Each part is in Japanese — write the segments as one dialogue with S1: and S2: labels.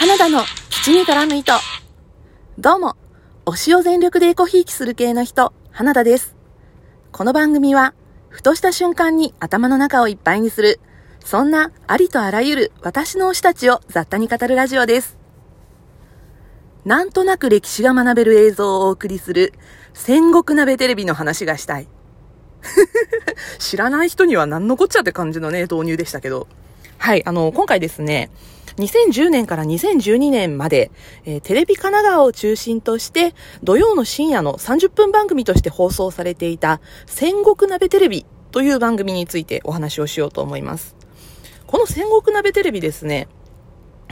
S1: 花田の土に絡む糸。どうも、推しを全力でエコひいきする系の人、花田です。この番組は、ふとした瞬間に頭の中をいっぱいにする、そんなありとあらゆる私の推したちを雑多に語るラジオです。なんとなく歴史が学べる映像をお送りする、戦国鍋テレビの話がしたい。知らない人には何のこっちゃって感じのね、導入でしたけど。はい、あの、今回ですね、2010年から2012年まで、えー、テレビ神奈川を中心として、土曜の深夜の30分番組として放送されていた、戦国鍋テレビという番組についてお話をしようと思います。この戦国鍋テレビですね、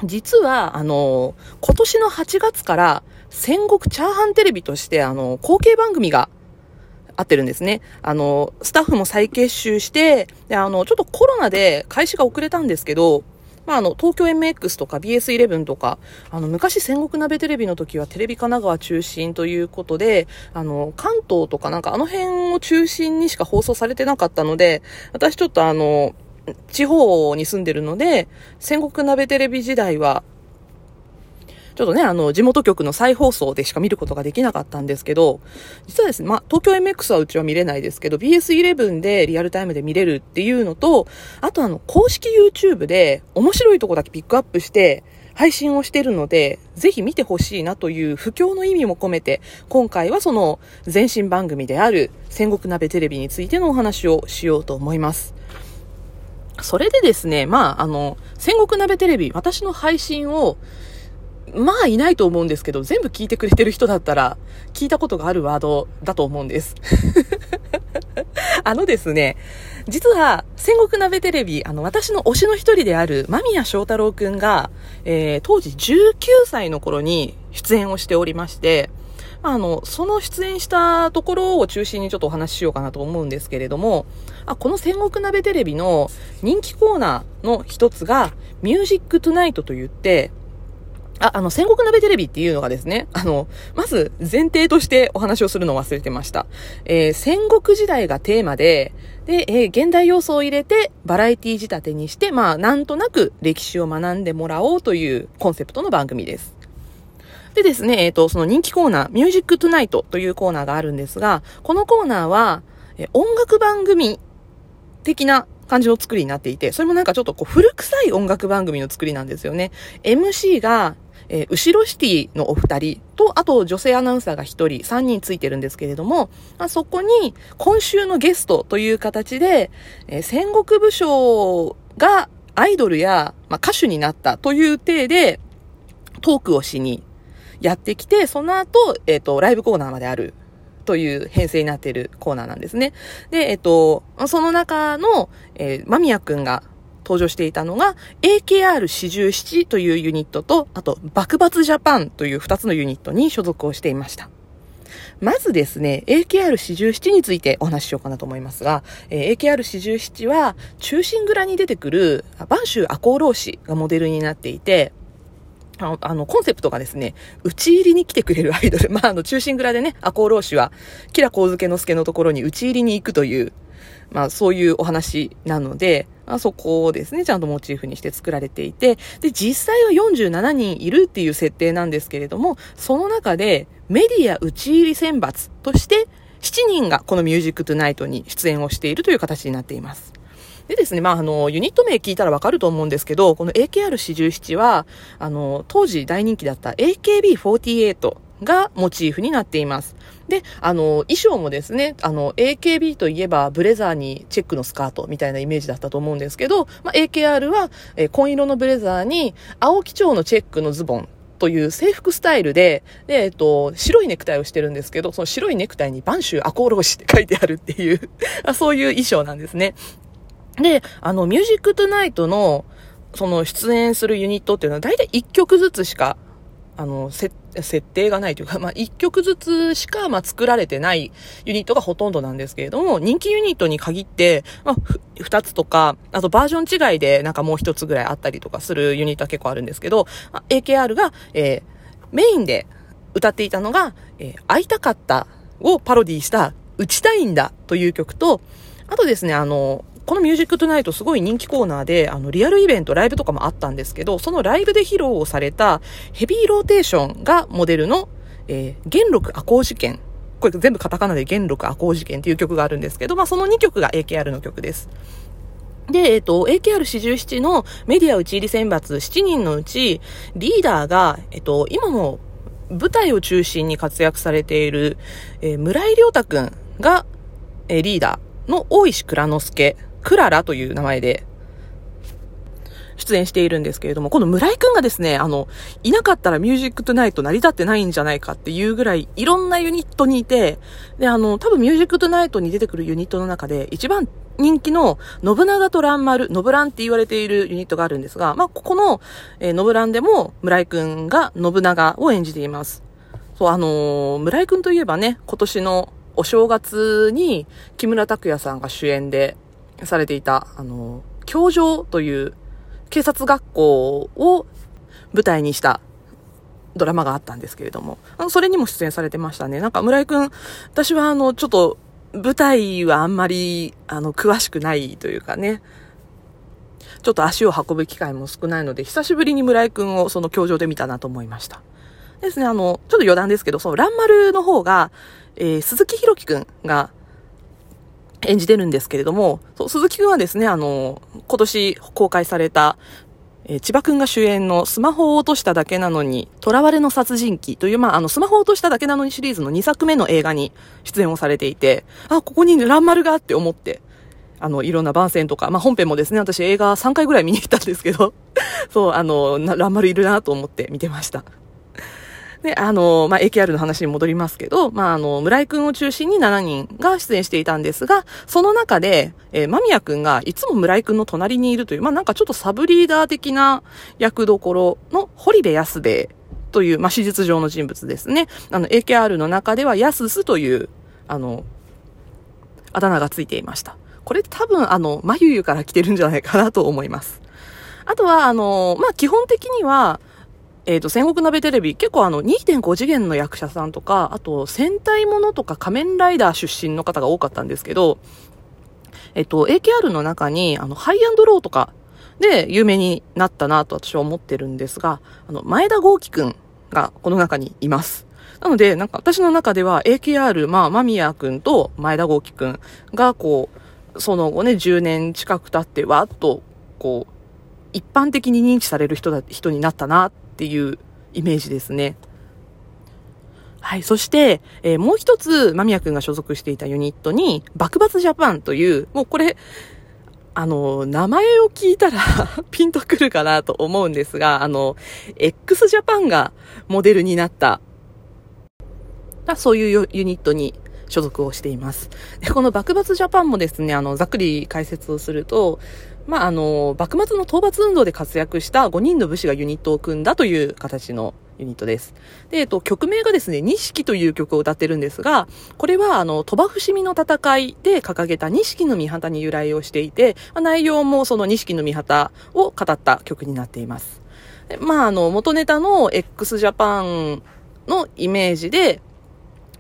S1: 実は、あの、今年の8月から戦国チャーハンテレビとして、あの、後継番組が合ってるんですね。あの、スタッフも再結集して、で、あの、ちょっとコロナで開始が遅れたんですけど、まあ、あの、東京 MX とか BS11 とか、あの、昔戦国鍋テレビの時はテレビ神奈川中心ということで、あの、関東とかなんかあの辺を中心にしか放送されてなかったので、私ちょっとあの、地方に住んでるので、戦国鍋テレビ時代は、ちょっとね、あの、地元局の再放送でしか見ることができなかったんですけど、実はですね、まあ、東京 MX はうちは見れないですけど、BS11 でリアルタイムで見れるっていうのと、あとあの、公式 YouTube で面白いとこだけピックアップして、配信をしてるので、ぜひ見てほしいなという不況の意味も込めて、今回はその前身番組である戦国鍋テレビについてのお話をしようと思います。それでですね、まあ、あの、戦国鍋テレビ、私の配信をまあいないと思うんですけど、全部聞いてくれてる人だったら、聞いたことがあるワードだと思うんです。あのですね、実は、戦国鍋テレビ、あの、私の推しの一人である、間宮祥太郎くんが、えー、当時19歳の頃に出演をしておりまして、あの、その出演したところを中心にちょっとお話ししようかなと思うんですけれども、あこの戦国鍋テレビの人気コーナーの一つが、ミュージックトゥナイトと言って、あ、あの、戦国鍋テレビっていうのがですね、あの、まず前提としてお話をするのを忘れてました。えー、戦国時代がテーマで、で、えー、現代要素を入れてバラエティ仕立てにして、まあ、なんとなく歴史を学んでもらおうというコンセプトの番組です。でですね、えっ、ー、と、その人気コーナー、ミュージックトゥナイトというコーナーがあるんですが、このコーナーは、え音楽番組的な感じの作りになっていて、それもなんかちょっとこう古臭い音楽番組の作りなんですよね。MC がえー、後ろシティのお二人と、あと女性アナウンサーが一人、三人ついてるんですけれども、まあ、そこに今週のゲストという形で、えー、戦国武将がアイドルや、まあ、歌手になったという体で、トークをしにやってきて、その後、えっ、ー、と、ライブコーナーまであるという編成になっているコーナーなんですね。で、えっ、と、その中の、えー、間宮くんが登場していたのが、AKR47 というユニットと、あと、爆発ジャパンという2つのユニットに所属をしていました。まずですね、AKR47 についてお話ししようかなと思いますが、えー、AKR47 は、中心蔵に出てくる、播州赤穂浪士がモデルになっていて、あの、あのコンセプトがですね、打ち入りに来てくれるアイドル。まあ、あの、中心蔵でね、赤穂浪士は、キラ光介之助のところに打ち入りに行くという、まあ、そういうお話なので、あ、そこをですね、ちゃんとモチーフにして作られていて、で、実際は47人いるっていう設定なんですけれども、その中でメディア打ち入り選抜として、7人がこのミュージックトゥナイトに出演をしているという形になっています。でですね、まあ、あの、ユニット名聞いたらわかると思うんですけど、この AKR47 は、あの、当時大人気だった AKB48 がモチーフになっています。で、あの、衣装もですね、あの、AKB といえばブレザーにチェックのスカートみたいなイメージだったと思うんですけど、まあ、AKR は、えー、紺色のブレザーに青基調のチェックのズボンという制服スタイルで、で、えっと、白いネクタイをしてるんですけど、その白いネクタイに播州赤穂浪士って書いてあるっていう そういう衣装なんですね。で、あの、ミュージックトゥナイトの、その出演するユニットっていうのは大体1曲ずつしかあの、設設定がないというか、まあ、一曲ずつしか、まあ、作られてないユニットがほとんどなんですけれども、人気ユニットに限って、まあ、二つとか、あとバージョン違いで、なんかもう一つぐらいあったりとかするユニットは結構あるんですけど、まあ、AKR が、えー、メインで歌っていたのが、えー、会いたかったをパロディした、討ちたいんだという曲と、あとですね、あの、このミュージックトゥナイトすごい人気コーナーで、あの、リアルイベント、ライブとかもあったんですけど、そのライブで披露をされたヘビーローテーションがモデルの、えー、元禄赤穂事件。これ全部カタカナで元禄赤穂事件っていう曲があるんですけど、まあその2曲が AKR の曲です。で、えっ、と、AKR47 のメディア討ち入り選抜7人のうち、リーダーが、えっ、と、今も舞台を中心に活躍されている、えー、村井良大くんが、えー、リーダーの大石内蔵助、クララという名前で出演しているんですけれども、この村井くんがですね、あの、いなかったらミュージックトゥナイト成り立ってないんじゃないかっていうぐらいいろんなユニットにいて、で、あの、多分ミュージックトゥナイトに出てくるユニットの中で一番人気の信長と蘭丸、ノブランって言われているユニットがあるんですが、まあ、ここの、えー、ノブランでも村井くんが信長を演じています。そう、あのー、村井くんといえばね、今年のお正月に木村拓哉さんが主演でされていた、あの、教場という警察学校を舞台にしたドラマがあったんですけれども、あの、それにも出演されてましたね。なんか村井くん、私はあの、ちょっと、舞台はあんまり、あの、詳しくないというかね、ちょっと足を運ぶ機会も少ないので、久しぶりに村井くんをその教場で見たなと思いました。ですね、あの、ちょっと余談ですけど、その、ランマルの方が、えー、鈴木弘樹くんが演じてるんですけれども、鈴木くんはですね、あの、今年公開された、え、千葉くんが主演のスマホを落としただけなのに、囚われの殺人鬼という、まあ、あの、スマホを落としただけなのにシリーズの2作目の映画に出演をされていて、あ、ここにランマルがあって思って、あの、いろんな番宣とか、まあ、本編もですね、私映画3回ぐらい見に行ったんですけど、そう、あの、ランマルいるなと思って見てました。で、あの、まあ、AKR の話に戻りますけど、まあ、あの、村井くんを中心に7人が出演していたんですが、その中で、えー、間宮くんがいつも村井くんの隣にいるという、まあ、なんかちょっとサブリーダー的な役どころの堀部安兵という、まあ、史実上の人物ですね。あの、AKR の中では安すという、あの、あだ名がついていました。これ多分、あの、まゆゆから来てるんじゃないかなと思います。あとは、あの、まあ、基本的には、えっ、ー、と、戦国鍋テレビ、結構あの、2.5次元の役者さんとか、あと、戦隊ものとか仮面ライダー出身の方が多かったんですけど、えっ、ー、と、AKR の中に、あの、ハイアンドローとかで有名になったなと私は思ってるんですが、あの、前田豪輝くんがこの中にいます。なので、なんか私の中では AKR、まあ、間宮くんと前田豪輝くんが、こう、その後ね、10年近く経って、わっと、こう、一般的に認知される人だ、人になったなっていうイメージですね。はい。そして、えー、もう一つ、間宮くんが所属していたユニットに、爆発ジャパンという、もうこれ、あの、名前を聞いたら ピンとくるかなと思うんですが、あの、x ジャパンがモデルになった、そういうユニットに所属をしています。で、この爆発ジャパンもですね、あの、ざっくり解説をすると、まあ、あの、幕末の討伐運動で活躍した5人の武士がユニットを組んだという形のユニットです。で、えっと、曲名がですね、錦という曲を歌ってるんですが、これは、あの、鳥羽伏見の戦いで掲げた錦の御旗に由来をしていて、まあ、内容もその錦の御旗を語った曲になっています。まあ、あの、元ネタの x ジャパンのイメージで、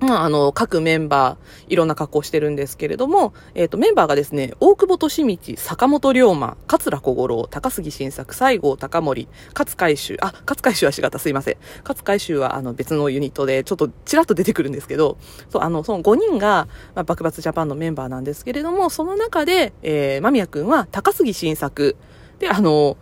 S1: まあ、あの、各メンバー、いろんな格好してるんですけれども、えっ、ー、と、メンバーがですね、大久保利道、坂本龍馬、桂小五郎、高杉晋作、西郷隆盛、勝海舟、あ、勝海舟はしがた、すいません。勝海舟は、あの、別のユニットで、ちょっとちらっと出てくるんですけど、そう、あの、その5人が、まあ、幕末ジャパンのメンバーなんですけれども、その中で、えー、間宮くんは、高杉晋作、で、あの、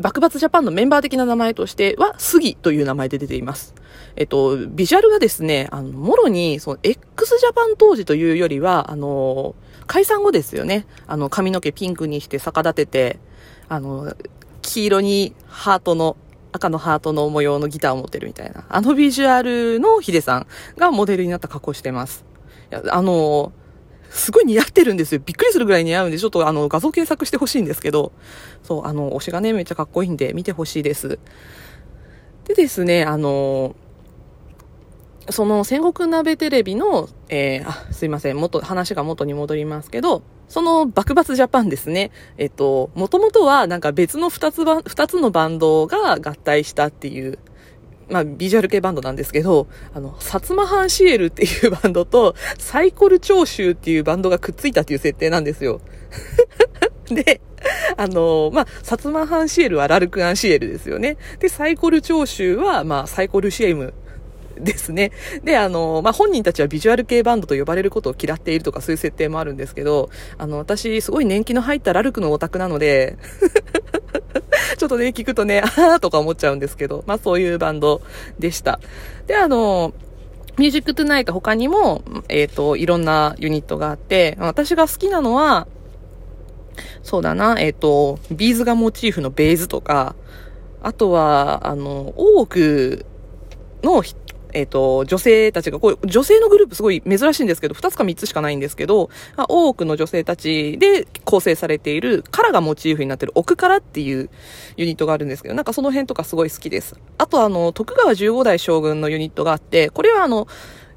S1: 幕末ジャパンのメンバー的な名前としては、杉という名前で出ています。えっと、ビジュアルがですね、あの、もろに、その、x ジャパン当時というよりは、あの、解散後ですよね。あの、髪の毛ピンクにして逆立てて、あの、黄色にハートの、赤のハートの模様のギターを持ってるみたいな。あのビジュアルのヒデさんがモデルになった格好してます。いや、あの、すごい似合ってるんですよ。びっくりするぐらい似合うんで、ちょっとあの、画像検索してほしいんですけど、そう、あの、推しがね、めっちゃかっこいいんで、見てほしいです。でですね、あの、その戦国鍋テレビの、えー、あ、すいません、元、話が元に戻りますけど、その爆発ジャパンですね。えっと、もともとはなんか別の二つば、二つのバンドが合体したっていうまあ、ビジュアル系バンドなんですけど、あの、薩摩藩シエルっていうバンドと、サイコル長州っていうバンドがくっついたっていう設定なんですよ。で、あの、まあ、薩摩藩シエルはラルクアンシエルですよね。で、サイコル長州は、まあ、サイコルシエムですね。で、あの、まあ、本人たちはビジュアル系バンドと呼ばれることを嫌っているとかそういう設定もあるんですけど、あの、私、すごい年季の入ったラルクのオタクなので、ちょっとね、聞くとね、あーとか思っちゃうんですけど、まあそういうバンドでした。で、あの、ミュージックトゥナイト他にも、えっ、ー、と、いろんなユニットがあって、私が好きなのは、そうだな、えっ、ー、と、ビーズがモチーフのベーズとか、あとは、あの、大奥のえっ、ー、と、女性たちが、こう、女性のグループすごい珍しいんですけど、2つか3つしかないんですけど、ま大奥の女性たちで構成されている、カラがモチーフになってる奥からっていうユニットがあるんですけど、なんかその辺とかすごい好きです。あとあの、徳川15代将軍のユニットがあって、これはあの、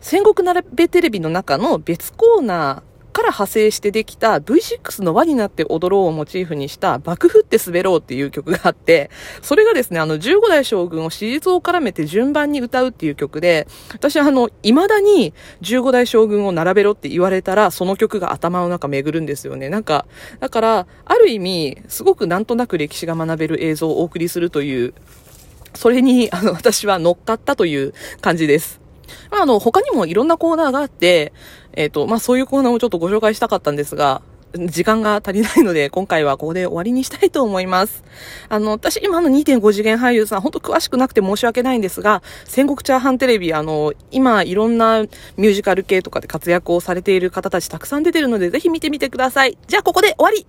S1: 戦国並べテレビの中の別コーナー、から派生してできた V6 の輪になって踊ろうをモチーフにした幕府って滑ろうっていう曲があって、それがですね、あの15代将軍を史実を絡めて順番に歌うっていう曲で、私はあの、未だに15代将軍を並べろって言われたら、その曲が頭の中巡るんですよね。なんか、だから、ある意味、すごくなんとなく歴史が学べる映像をお送りするという、それに、あの、私は乗っかったという感じです。まあ、あの、他にもいろんなコーナーがあって、えっ、ー、と、まあ、そういうコーナーをちょっとご紹介したかったんですが、時間が足りないので、今回はここで終わりにしたいと思います。あの、私、今の2.5次元俳優さん、ほんと詳しくなくて申し訳ないんですが、戦国チャーハンテレビ、あの、今、いろんなミュージカル系とかで活躍をされている方たちたくさん出てるので、ぜひ見てみてください。じゃあ、ここで終わり